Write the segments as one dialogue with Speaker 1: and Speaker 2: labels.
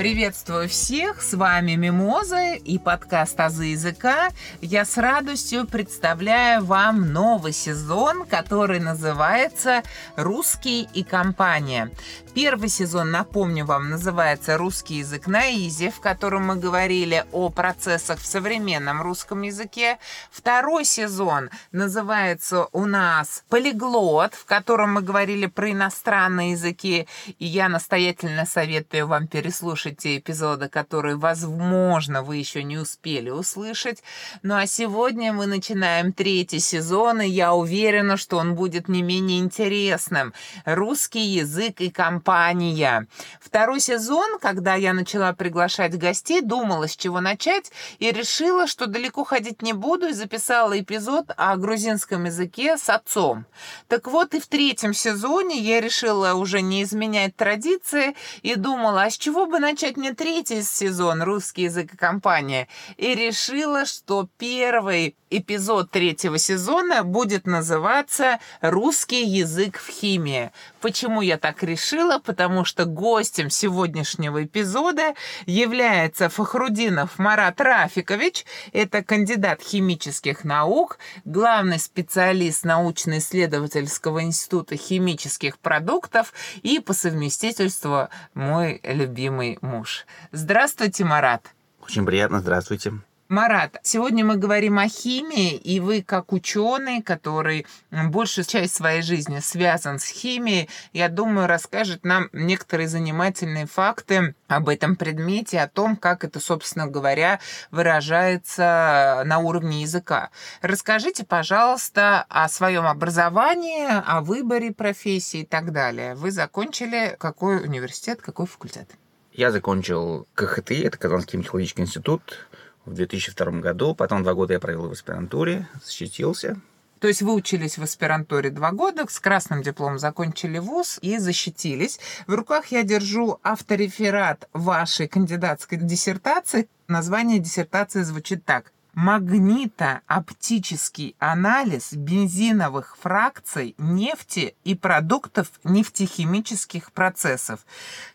Speaker 1: Приветствую всех, с вами Мимоза и подкаст «Азы языка». Я с радостью представляю вам новый сезон, который называется «Русский и компания». Первый сезон, напомню вам, называется «Русский язык на изи», в котором мы говорили о процессах в современном русском языке. Второй сезон называется у нас «Полиглот», в котором мы говорили про иностранные языки. И я настоятельно советую вам переслушать те эпизоды, которые, возможно, вы еще не успели услышать. Ну а сегодня мы начинаем третий сезон, и я уверена, что он будет не менее интересным. «Русский язык и компания» компания. Второй сезон, когда я начала приглашать гостей, думала, с чего начать, и решила, что далеко ходить не буду, и записала эпизод о грузинском языке с отцом. Так вот, и в третьем сезоне я решила уже не изменять традиции, и думала, а с чего бы начать мне третий сезон «Русский язык и компания?» И решила, что первый эпизод третьего сезона будет называться «Русский язык в химии». Почему я так решила? Потому что гостем сегодняшнего эпизода является Фахрудинов Марат Рафикович. Это кандидат химических наук, главный специалист научно-исследовательского института химических продуктов и по совместительству мой любимый муж. Здравствуйте, Марат.
Speaker 2: Очень приятно, здравствуйте.
Speaker 1: Марат, сегодня мы говорим о химии, и вы как ученый, который большую часть своей жизни связан с химией, я думаю, расскажет нам некоторые занимательные факты об этом предмете, о том, как это, собственно говоря, выражается на уровне языка. Расскажите, пожалуйста, о своем образовании, о выборе профессии и так далее. Вы закончили какой университет, какой факультет?
Speaker 2: Я закончил КХТИ, это Казанский металлургический институт, в 2002 году. Потом два года я провел в аспирантуре, защитился.
Speaker 1: То есть вы учились в аспирантуре два года, с красным дипломом закончили вуз и защитились. В руках я держу автореферат вашей кандидатской диссертации. Название диссертации звучит так магнитооптический анализ бензиновых фракций нефти и продуктов нефтехимических процессов.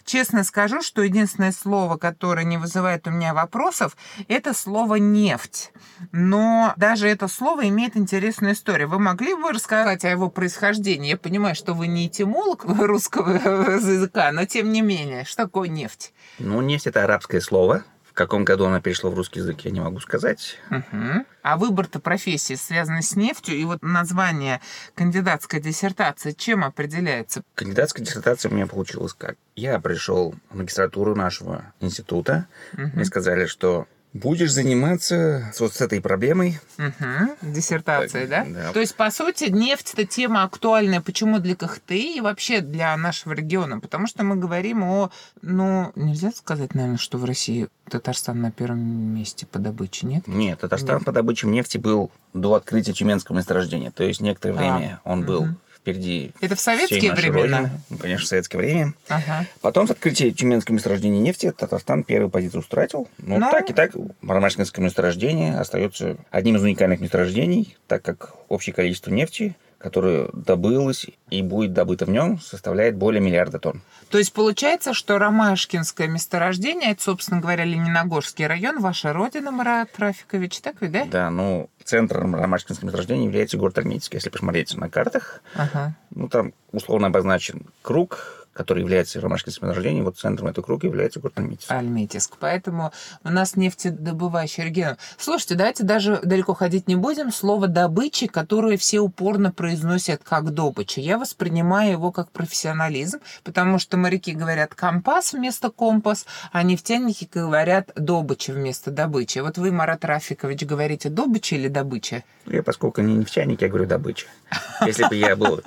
Speaker 1: Честно скажу, что единственное слово, которое не вызывает у меня вопросов, это слово «нефть». Но даже это слово имеет интересную историю. Вы могли бы рассказать о его происхождении? Я понимаю, что вы не этимолог русского языка, но тем не менее, что такое нефть?
Speaker 2: Ну, нефть – это арабское слово, каком году она перешла в русский язык, я не могу сказать.
Speaker 1: Угу. А выбор-то профессии связан с нефтью, и вот название кандидатской диссертации чем определяется?
Speaker 2: Кандидатская диссертация у меня получилась как? Я пришел в магистратуру нашего института, угу. мне сказали, что будешь заниматься вот с этой проблемой.
Speaker 1: Угу. Диссертацией, да? да? То есть, по сути, нефть – это тема актуальная. Почему для КХТИ и вообще для нашего региона? Потому что мы говорим о... Ну, нельзя сказать, наверное, что в России Татарстан на первом месте по добыче, нет?
Speaker 2: Нет, Татарстан нет. по добыче нефти был до открытия Тюменского месторождения. То есть, некоторое а. время он угу. был впереди.
Speaker 1: Это в советские времена? Родины.
Speaker 2: Ну, конечно, в советское время. Ага. Потом с открытием Тюменского месторождения нефти Татарстан первую позицию устратил. Но, Но... так и так Ромашкинское месторождение остается одним из уникальных месторождений, так как общее количество нефти которое добылось и будет добыто в нем, составляет более миллиарда тонн.
Speaker 1: То есть получается, что Ромашкинское месторождение, это, собственно говоря, Лениногорский район, ваша родина, Марат Рафикович, так ведь, да?
Speaker 2: Да, ну, центром Ромашкинского месторождения является город Альметьевск. Если посмотреть на картах, ага. ну, там условно обозначен круг, который является ромашкинским месторождением, вот центром этого круга является город Альметьевск.
Speaker 1: Альметьевск. Поэтому у нас нефтедобывающий регион. Слушайте, давайте даже далеко ходить не будем. Слово «добычи», которое все упорно произносят как «добыча», я воспринимаю его как профессионализм, потому что моряки говорят «компас» вместо «компас», а нефтяники говорят «добыча» вместо «добычи». Вот вы, Марат Рафикович, говорите «добыча» или «добыча»?
Speaker 2: Я, поскольку не нефтяник, я говорю «добыча». Если бы я был,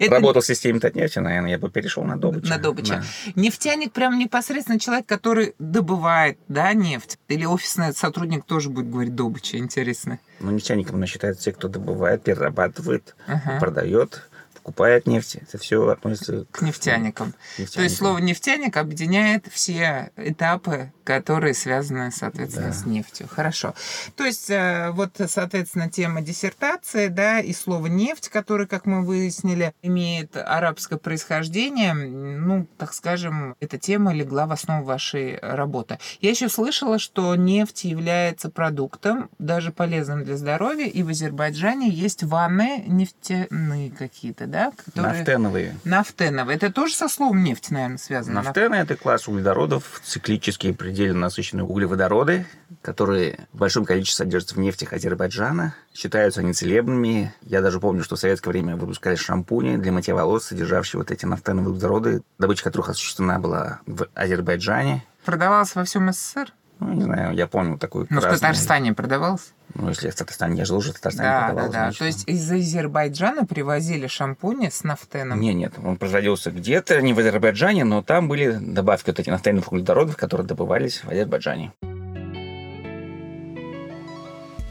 Speaker 2: работал в системе Татнефти, наверное, я бы перешел на добычу.
Speaker 1: На добычу. Да. Нефтяник прям непосредственно человек, который добывает, да, нефть. Или офисный сотрудник тоже будет говорить добыча, интересно.
Speaker 2: Ну, нефтяником она считается те, кто добывает, перерабатывает, ага. продает покупает нефть. Это все относится
Speaker 1: к, к нефтяникам. нефтяникам. То есть слово нефтяник объединяет все этапы которые связаны, соответственно, да. с нефтью. Хорошо. То есть, э, вот, соответственно, тема диссертации, да, и слово нефть, которое, как мы выяснили, имеет арабское происхождение, ну, так скажем, эта тема легла в основу вашей работы. Я еще слышала, что нефть является продуктом, даже полезным для здоровья, и в Азербайджане есть ванны нефтяные какие-то, да?
Speaker 2: Которые... Нафтеновые.
Speaker 1: Нафтеновые. Это тоже со словом нефть, наверное, связано?
Speaker 2: Нафтены – это класс углеводородов, циклические предельно насыщенные углеводороды, которые в большом количестве содержатся в нефтях Азербайджана. Считаются они целебными. Я даже помню, что в советское время выпускали шампуни для мытья волос, содержавшие вот эти нафтеновые углеводороды, добыча которых осуществлена была в Азербайджане.
Speaker 1: Продавалась во всем СССР?
Speaker 2: Ну, не знаю, я помню такую
Speaker 1: Ну, красную... в Татарстане продавался?
Speaker 2: Ну, если в Татарстане, я жил уже в Татарстане, да, продавал,
Speaker 1: да, да. Значит, То есть из Азербайджана привозили шампуни с нафтеном?
Speaker 2: Нет, нет, он производился где-то, не в Азербайджане, но там были добавки вот этих нафтеновых углеводородов, которые добывались в Азербайджане.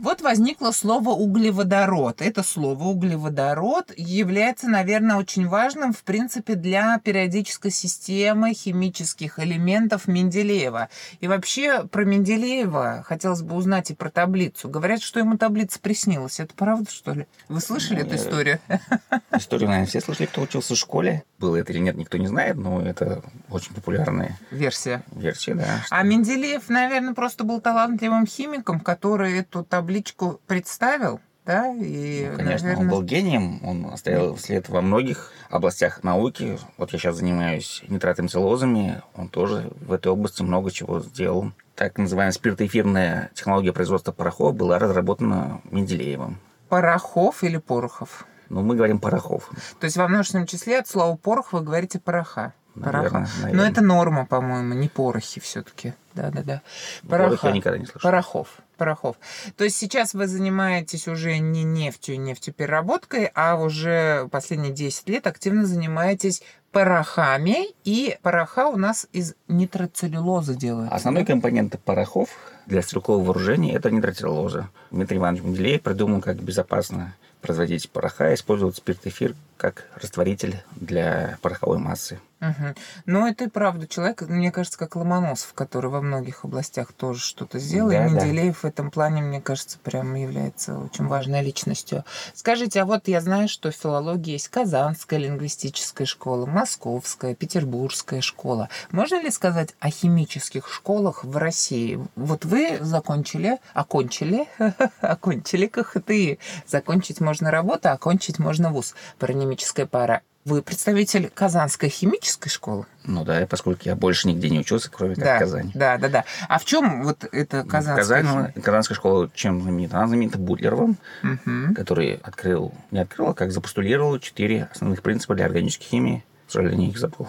Speaker 1: Вот возникло слово углеводород. Это слово углеводород является, наверное, очень важным, в принципе, для периодической системы химических элементов Менделеева. И вообще про Менделеева хотелось бы узнать и про таблицу. Говорят, что ему таблица приснилась. Это правда, что ли? Вы слышали эту историю?
Speaker 2: Историю, наверное, все слышали, кто учился в школе. Было это или нет, никто не знает, но это очень популярная
Speaker 1: версия.
Speaker 2: Версия, да.
Speaker 1: А Менделеев, наверное, просто был талантливым химиком, который эту таблицу табличку представил, да,
Speaker 2: и, ну, конечно, наверное... он был гением, он оставил след во многих областях науки. Вот я сейчас занимаюсь нитратами целлозами, он тоже в этой области много чего сделал. Так называемая спиртоэфирная технология производства порохов была разработана Менделеевым.
Speaker 1: Порохов или порохов?
Speaker 2: Ну, мы говорим порохов.
Speaker 1: То есть во множественном числе от слова порох вы говорите пороха? Наверное, Наверное. Но это норма, по-моему, не порохи все-таки. Да-да-да.
Speaker 2: Пороха. я никогда не слышал.
Speaker 1: Порохов. Порохов. То есть сейчас вы занимаетесь уже не нефтью, нефтепереработкой, а уже последние 10 лет активно занимаетесь порохами, и пороха у нас из нитроцеллюлозы делают.
Speaker 2: Основной компонент порохов для стрелкового вооружения – это нитроцеллюлоза. Дмитрий Иванович Менделеев придумал, как безопасно производить пороха, использовать спирт-эфир как растворитель для пороховой массы.
Speaker 1: Угу. Ну, это и правда человек, мне кажется, как Ломоносов, который во многих областях тоже что-то сделал. Да, и Менделеев да. в этом плане, мне кажется, прям является очень важной личностью. Скажите, а вот я знаю, что в филологии есть Казанская лингвистическая школа, Московская, Петербургская школа. Можно ли сказать о химических школах в России? Вот вы закончили, окончили, окончили КХТИ. Закончить можно работу, окончить можно вуз. Паранимическая пара. Вы представитель Казанской химической школы?
Speaker 2: Ну да, поскольку я больше нигде не учился, кроме как
Speaker 1: да,
Speaker 2: в Казани.
Speaker 1: Да, да, да. А в чем вот эта казанская
Speaker 2: Казань, химия? Казанская школа чем знаменита? Она знаменита Бутлеровым, угу. который открыл, не открыл, а как запостулировал четыре основных принципа для органической химии. К сожалению, их забыл.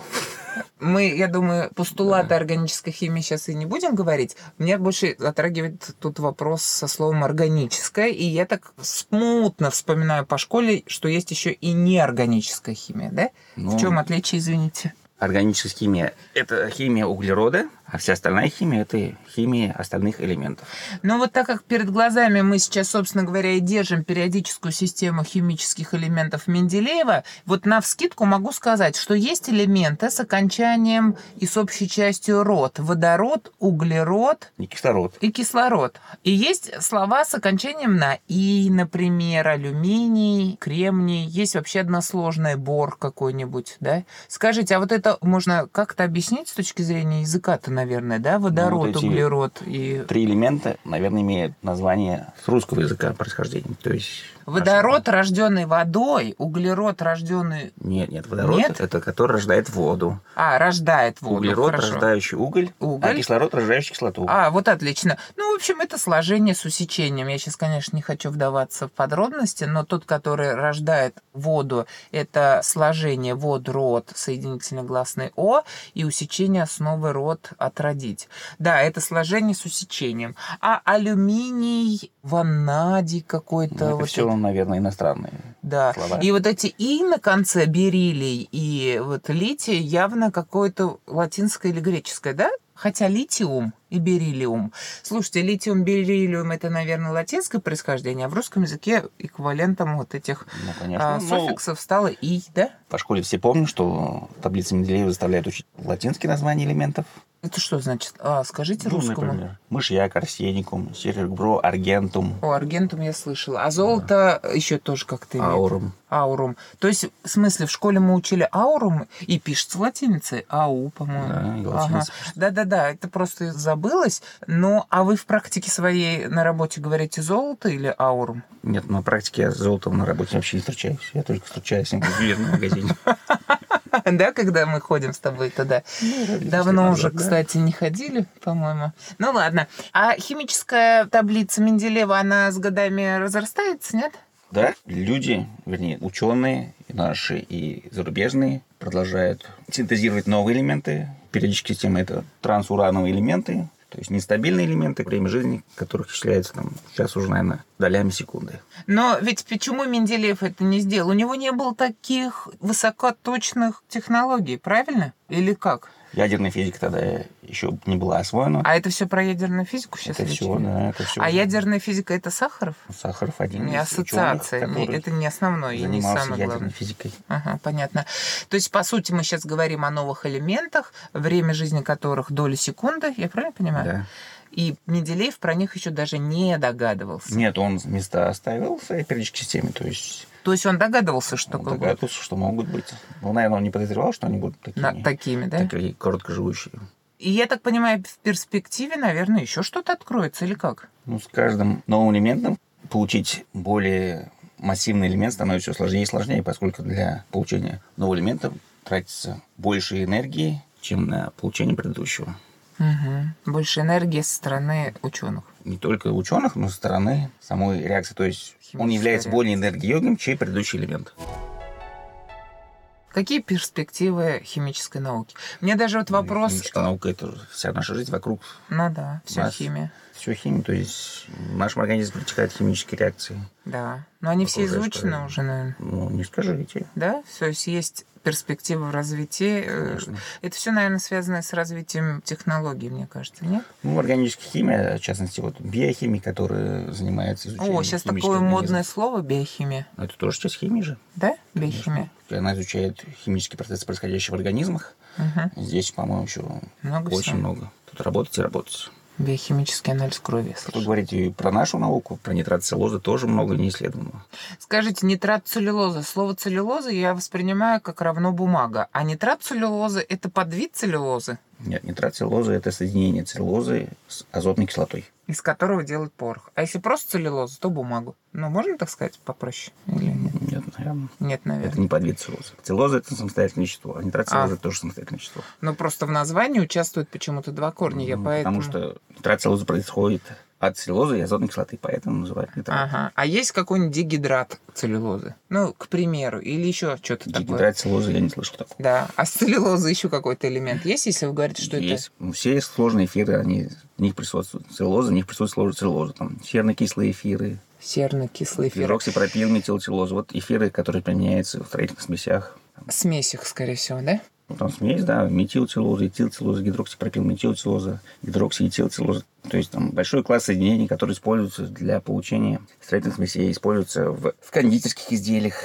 Speaker 1: Мы, я думаю, постулаты да. органической химии сейчас и не будем говорить. Мне больше затрагивает тут вопрос со словом органическая, и я так смутно вспоминаю по школе, что есть еще и неорганическая химия, да? Ну, В чем отличие, извините?
Speaker 2: Органическая химия – это химия углерода, а вся остальная химия – это химия остальных элементов.
Speaker 1: Ну вот так как перед глазами мы сейчас, собственно говоря, и держим периодическую систему химических элементов Менделеева, вот на вскидку могу сказать, что есть элементы с окончанием и с общей частью род. Водород, углерод.
Speaker 2: И кислород.
Speaker 1: И кислород. И есть слова с окончанием на «и», например, алюминий, кремний. Есть вообще односложный бор какой-нибудь, да? Скажите, а вот это можно как-то объяснить с точки зрения языка-то, наверное, да? Водород, ну, вот углерод и...
Speaker 2: Три элемента, наверное, имеют название с русского языка происхождения. То есть
Speaker 1: Водород, рожденный водой, углерод, рожденный...
Speaker 2: Нет, нет, водород нет? это который рождает воду.
Speaker 1: А, рождает воду.
Speaker 2: Углерод, Хорошо. рождающий уголь, а уголь, а кислород, рождающий кислоту.
Speaker 1: А, вот отлично. Ну, в общем, это сложение с усечением. Я сейчас, конечно, не хочу вдаваться в подробности, но тот, который рождает воду, это сложение вод-род, соединительно гласный О, и усечение основы род отродить. Да, это сложение с усечением. А алюминий, ванадий какой-то... Ну,
Speaker 2: вот все, это... наверное, иностранные
Speaker 1: да.
Speaker 2: слова.
Speaker 1: И вот эти «и» на конце бериллий и вот литий явно какое-то латинское или греческое, да? Хотя литиум и бериллиум. Слушайте, литиум, бериллиум это, наверное, латинское происхождение, а в русском языке эквивалентом вот этих ну, конечно. А, ну, суффиксов ну, стало и, да?
Speaker 2: По школе все помнят, что таблица Менделеева заставляет учить латинские названия элементов.
Speaker 1: Это что значит? А, скажите ну, русскому.
Speaker 2: Например, мышьяк, арсеникум, серебро, аргентум.
Speaker 1: О, аргентум я слышала. А золото да. еще тоже как-то
Speaker 2: имеет. Аурум.
Speaker 1: Аурум. То есть, в смысле, в школе мы учили аурум и пишется латиницей. Ау, по-моему.
Speaker 2: Да, ага.
Speaker 1: Да-да-да, это просто забылось. Но, а вы в практике своей на работе говорите золото или аурум?
Speaker 2: Нет, на практике я с золотом на работе вообще не встречаюсь. Я только встречаюсь в ювелирном магазине.
Speaker 1: Да, когда мы ходим с тобой туда. Ну, Давно уже, кстати, не ходили, по-моему. Ну ладно. А химическая таблица Менделеева, она с годами разрастается, нет?
Speaker 2: Да, люди, вернее, ученые наши и зарубежные продолжают синтезировать новые элементы. Периодически системы это трансурановые элементы, то есть нестабильные элементы, время жизни которых исчисляется там, сейчас уже, наверное, долями секунды.
Speaker 1: Но ведь почему Менделеев это не сделал? У него не было таких высокоточных технологий, правильно? Или как?
Speaker 2: Ядерная физика тогда еще не была освоена.
Speaker 1: А это все про ядерную физику сейчас?
Speaker 2: Это все, да, это все.
Speaker 1: А ядерная физика это Сахаров?
Speaker 2: Сахаров один
Speaker 1: не из ассоциация, ученых, не, это не основное и не самое
Speaker 2: ядерной
Speaker 1: главное.
Speaker 2: физикой.
Speaker 1: Ага, понятно. То есть, по сути, мы сейчас говорим о новых элементах, время жизни которых доли секунды, я правильно понимаю?
Speaker 2: Да.
Speaker 1: И Менделеев про них еще даже не догадывался.
Speaker 2: Нет, он места оставил в своей периодической системе, то есть
Speaker 1: то есть он догадывался, что...
Speaker 2: Он догадывался, что могут быть. Ну, наверное, он не подозревал, что они будут такими.
Speaker 1: На, такими, да?
Speaker 2: Такие короткоживущие.
Speaker 1: И я так понимаю, в перспективе, наверное, еще что-то откроется или как?
Speaker 2: Ну, с каждым новым элементом получить более массивный элемент становится все сложнее и сложнее, поскольку для получения нового элемента тратится больше энергии, чем на получение предыдущего.
Speaker 1: Угу. Больше энергии со стороны ученых.
Speaker 2: Не только ученых, но со стороны самой реакции. То есть он является реакция. более энергоемким, чем предыдущий элемент.
Speaker 1: Какие перспективы химической науки? Мне даже вот вопрос...
Speaker 2: Химическая наука – это вся наша жизнь вокруг.
Speaker 1: Ну да, все химия.
Speaker 2: Все химия, то есть в нашем организме протекают химические реакции.
Speaker 1: Да, но они все изучены уже, наверное.
Speaker 2: Ну, не скажите.
Speaker 1: Да, то есть есть перспективы в развитии. Э, Конечно. Это все, наверное, связано с развитием технологий, мне кажется, нет?
Speaker 2: Ну, органическая химия, в частности, вот биохимия, которая занимается изучением
Speaker 1: О, сейчас такое модное слово биохимия.
Speaker 2: Это тоже часть химии же.
Speaker 1: Да, биохимия?
Speaker 2: Конечно. Она изучает химические процессы, происходящие в организмах. Угу. Здесь, по-моему, еще много очень всего. много. Тут работать и работать.
Speaker 1: Биохимический анализ крови.
Speaker 2: Вы говорите про нашу науку, про нитрат целлозы тоже много не исследовано.
Speaker 1: Скажите, нитрат целлюлоза. Слово целлюлоза я воспринимаю как равно бумага. А нитрат целлюлозы – это подвид целлюлозы?
Speaker 2: Нет, нитрацеллулоза – это соединение целлулозы с азотной кислотой.
Speaker 1: Из которого делают порох. А если просто целлюлоза, то бумагу. Ну, можно так сказать попроще? Или нет?
Speaker 2: Нет, наверное.
Speaker 1: Нет, наверное.
Speaker 2: Это не подвид целлулозы. Целлулоза – это самостоятельное вещество, а нитрацеллулоза а. – это тоже самостоятельное вещество.
Speaker 1: Ну, просто в названии участвуют почему-то два корня, я
Speaker 2: ну,
Speaker 1: поэтому...
Speaker 2: Потому что нитрацеллулоза происходит от целлюлозы и азотной кислоты, поэтому называют нитрат.
Speaker 1: Ага. А есть какой-нибудь дигидрат целлюлозы? Ну, к примеру, или еще что-то такое?
Speaker 2: Дигидрат целлюлозы я не слышал такого.
Speaker 1: Да. А с целлюлозы еще какой-то элемент есть, если вы говорите, что
Speaker 2: есть.
Speaker 1: это...
Speaker 2: Ну, все сложные эфиры, они, в них присутствует целлюлоза, в них присутствует сложная целлюлоза. Там серно-кислые эфиры,
Speaker 1: серно-кислый эфир.
Speaker 2: Гидроксипропил, метилцеллоза. Вот эфиры, которые применяются в строительных смесях.
Speaker 1: Смесях, скорее всего, да?
Speaker 2: Ну, там смесь, да, метилцеллоза, этилцеллоза, гидроксипропил, метилцеллоза, гидроксиэтилцеллоза. То есть там большой класс соединений, которые используются для получения строительных смесей, используются в, в кондитерских изделиях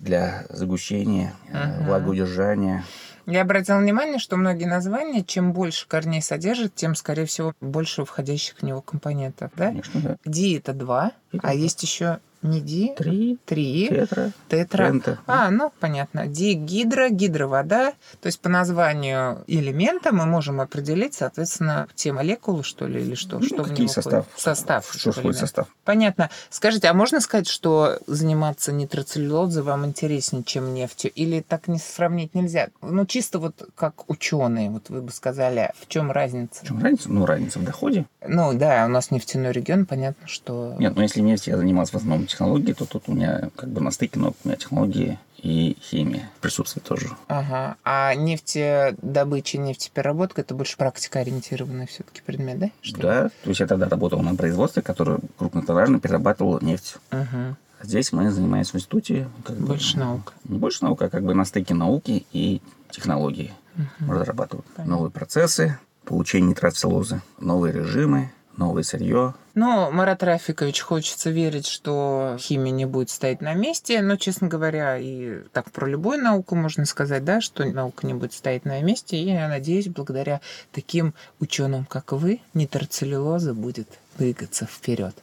Speaker 2: для загущения, uh-huh. влагоудержания.
Speaker 1: Я обратила внимание, что многие названия, чем больше корней содержат, тем, скорее всего, больше входящих в него компонентов, да?
Speaker 2: Конечно, да.
Speaker 1: Ди это два, а есть еще Не ди?
Speaker 2: Три.
Speaker 1: Три.
Speaker 2: Тетра.
Speaker 1: Тетра.
Speaker 2: Пента.
Speaker 1: А, ну, понятно. Дигидро, гидровода. То есть по названию элемента мы можем определить, соответственно, те молекулы, что ли, или что?
Speaker 2: Ну,
Speaker 1: что в
Speaker 2: какие
Speaker 1: него
Speaker 2: состав.
Speaker 1: входит? Состав.
Speaker 2: Что входит в состав?
Speaker 1: Понятно. Скажите, а можно сказать, что заниматься нитроцеллюлозой вам интереснее, чем нефтью? Или так не сравнить нельзя? Ну, чисто вот как ученые, вот вы бы сказали, в чем разница?
Speaker 2: В чем разница? Ну, разница в доходе.
Speaker 1: Ну, да, у нас нефтяной регион, понятно, что...
Speaker 2: Нет, ну если нефть я занимался в основном технологией, то тут у меня как бы на стыке, но у меня технологии и химия присутствует тоже.
Speaker 1: Ага. А нефтедобыча, нефтепереработка это больше практикоориентированный все-таки предмет, да? Что?
Speaker 2: Да, то есть я тогда работал на производстве, которое крупнотоннажно перерабатывало нефть.
Speaker 1: Мгм.
Speaker 2: А здесь мы занимаемся в институте. Как бы,
Speaker 1: Больше наука.
Speaker 2: Не больше наука, а как бы на стыке науки и технологии. Разрабатывают
Speaker 1: Понятно.
Speaker 2: новые процессы, получение нитроцеллулозы, новые режимы, новое сырье.
Speaker 1: Ну, Марат Рафикович, хочется верить, что химия не будет стоять на месте, но, честно говоря, и так про любую науку можно сказать, да, что наука не будет стоять на месте, и я надеюсь, благодаря таким ученым, как вы, нитроцеллюлоза будет двигаться вперед.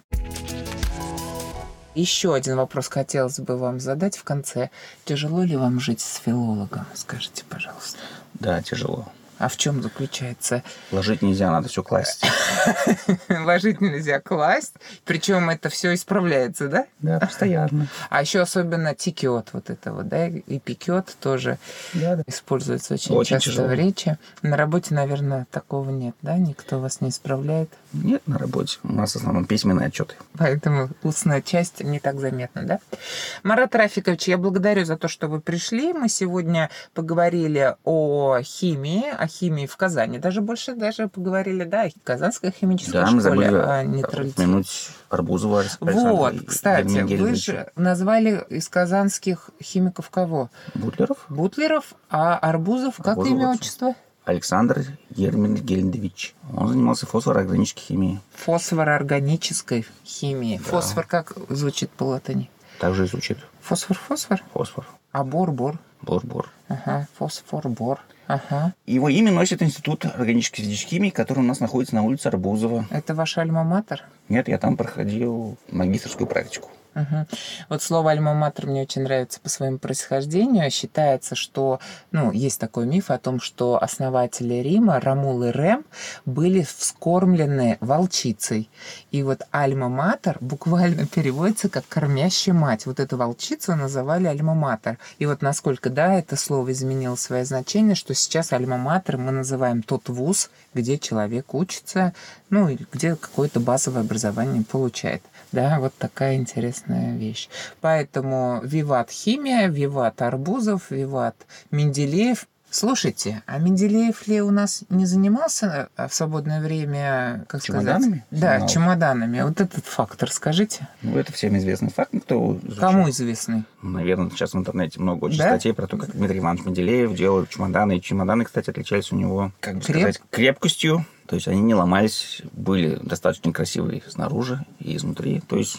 Speaker 1: Еще один вопрос хотелось бы вам задать в конце. Тяжело ли вам жить с филологом? Скажите, пожалуйста.
Speaker 2: Да, тяжело.
Speaker 1: А в чем заключается?
Speaker 2: Ложить нельзя, надо все класть.
Speaker 1: Ложить нельзя класть. Причем это все исправляется, да?
Speaker 2: Да, постоянно.
Speaker 1: А еще особенно тикет вот это вот, да, и пикет тоже
Speaker 2: Да, да.
Speaker 1: используется очень,
Speaker 2: Очень
Speaker 1: часто
Speaker 2: тяжело.
Speaker 1: в речи. На работе, наверное, такого нет, да? Никто вас не исправляет.
Speaker 2: Нет, на работе. У нас в основном письменные отчеты.
Speaker 1: Поэтому устная часть не так заметна, да? Марат Рафикович, я благодарю за то, что вы пришли. Мы сегодня поговорили о химии, о химии в Казани. Даже больше даже поговорили, да, о Казанской химической
Speaker 2: Да, мы
Speaker 1: школе,
Speaker 2: забыли
Speaker 1: о нейтралитете.
Speaker 2: упомянуть Арбузова Александра
Speaker 1: Вот, кстати, вы же назвали из казанских химиков кого?
Speaker 2: Бутлеров
Speaker 1: Бутлеров, а Арбузов, как
Speaker 2: Арбузов
Speaker 1: имя, отчество?
Speaker 2: Александр Гермингельевич. Он занимался фосфороорганической химией.
Speaker 1: Фосфороорганической химии.
Speaker 2: Да.
Speaker 1: Фосфор как звучит по латыни?
Speaker 2: Также изучит
Speaker 1: Фосфор-фосфор?
Speaker 2: фосфор.
Speaker 1: А бор-бор?
Speaker 2: Бор-бор.
Speaker 1: Ага, фосфор-бор. Ага.
Speaker 2: Его имя носит Институт органической физической химии, который у нас находится на улице Арбузова.
Speaker 1: Это ваш альма-матер?
Speaker 2: Нет, я там проходил магистрскую практику.
Speaker 1: Мгм. Вот слово альма-матер мне очень нравится по своему происхождению. Считается, что, ну, есть такой миф о том, что основатели Рима, Рамул и Рем, были вскормлены волчицей. И вот альма-матер буквально переводится как «кормящая мать». Вот эту волчицу называли альма-матер. И вот насколько, да, это слово изменило свое значение, что сейчас альма-матер мы называем тот вуз, где человек учится, ну, где какое-то базовое образование получает. Да, вот такая интересная вещь. Поэтому виват химия, виват Арбузов, виват Менделеев. Слушайте, а Менделеев ли у нас не занимался э, в свободное время, как
Speaker 2: Чемоданами?
Speaker 1: сказать? Да,
Speaker 2: Занимался.
Speaker 1: чемоданами. Вот этот фактор скажите.
Speaker 2: Ну, это всем известный факт. Кто.
Speaker 1: Кому известный?
Speaker 2: Наверное, сейчас в интернете много очень
Speaker 1: Да?
Speaker 2: статей про то, как Дмитрий Иванович Менделеев делал чемоданы. И чемоданы, кстати, отличались у него, как бы
Speaker 1: Креп-
Speaker 2: сказать, крепкостью. То есть они не ломались, были достаточно красивые снаружи и изнутри. То есть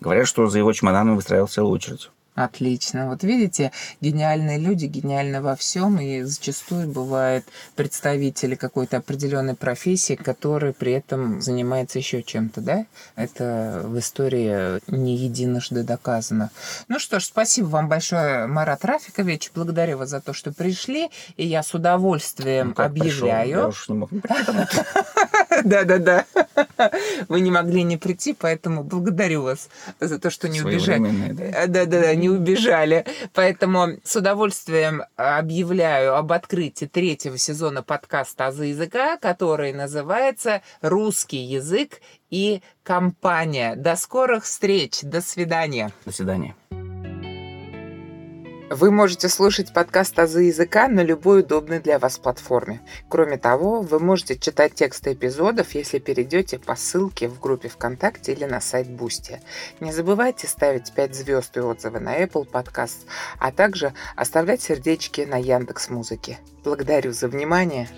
Speaker 2: говорят, что за его чемоданами выстраивал целую очередь.
Speaker 1: Отлично. Вот видите, гениальные люди гениальны во всем, и зачастую бывают представители какой-то определенной профессии, который при этом занимается еще чем-то, да? Это в истории не единожды доказано. Ну что ж, спасибо вам большое, Марат Рафикович. Благодарю вас за то, что пришли, и я с удовольствием
Speaker 2: Ну,
Speaker 1: объявляю.
Speaker 2: домой.
Speaker 1: Да-да-да. Вы не могли не прийти, поэтому благодарю вас за то, что не убежали. Да-да-да, не убежали. Поэтому с удовольствием объявляю об открытии третьего сезона подкаста «Азы языка», который называется «Русский язык и компания». До скорых встреч. До свидания.
Speaker 2: До свидания.
Speaker 1: Вы можете слушать подкаст «Азы языка» на любой удобной для вас платформе. Кроме того, вы можете читать тексты эпизодов, если перейдете по ссылке в группе ВКонтакте или на сайт Бусти. Не забывайте ставить 5 звезд и отзывы на Apple Podcast, а также оставлять сердечки на Яндекс Музыке. Благодарю за внимание.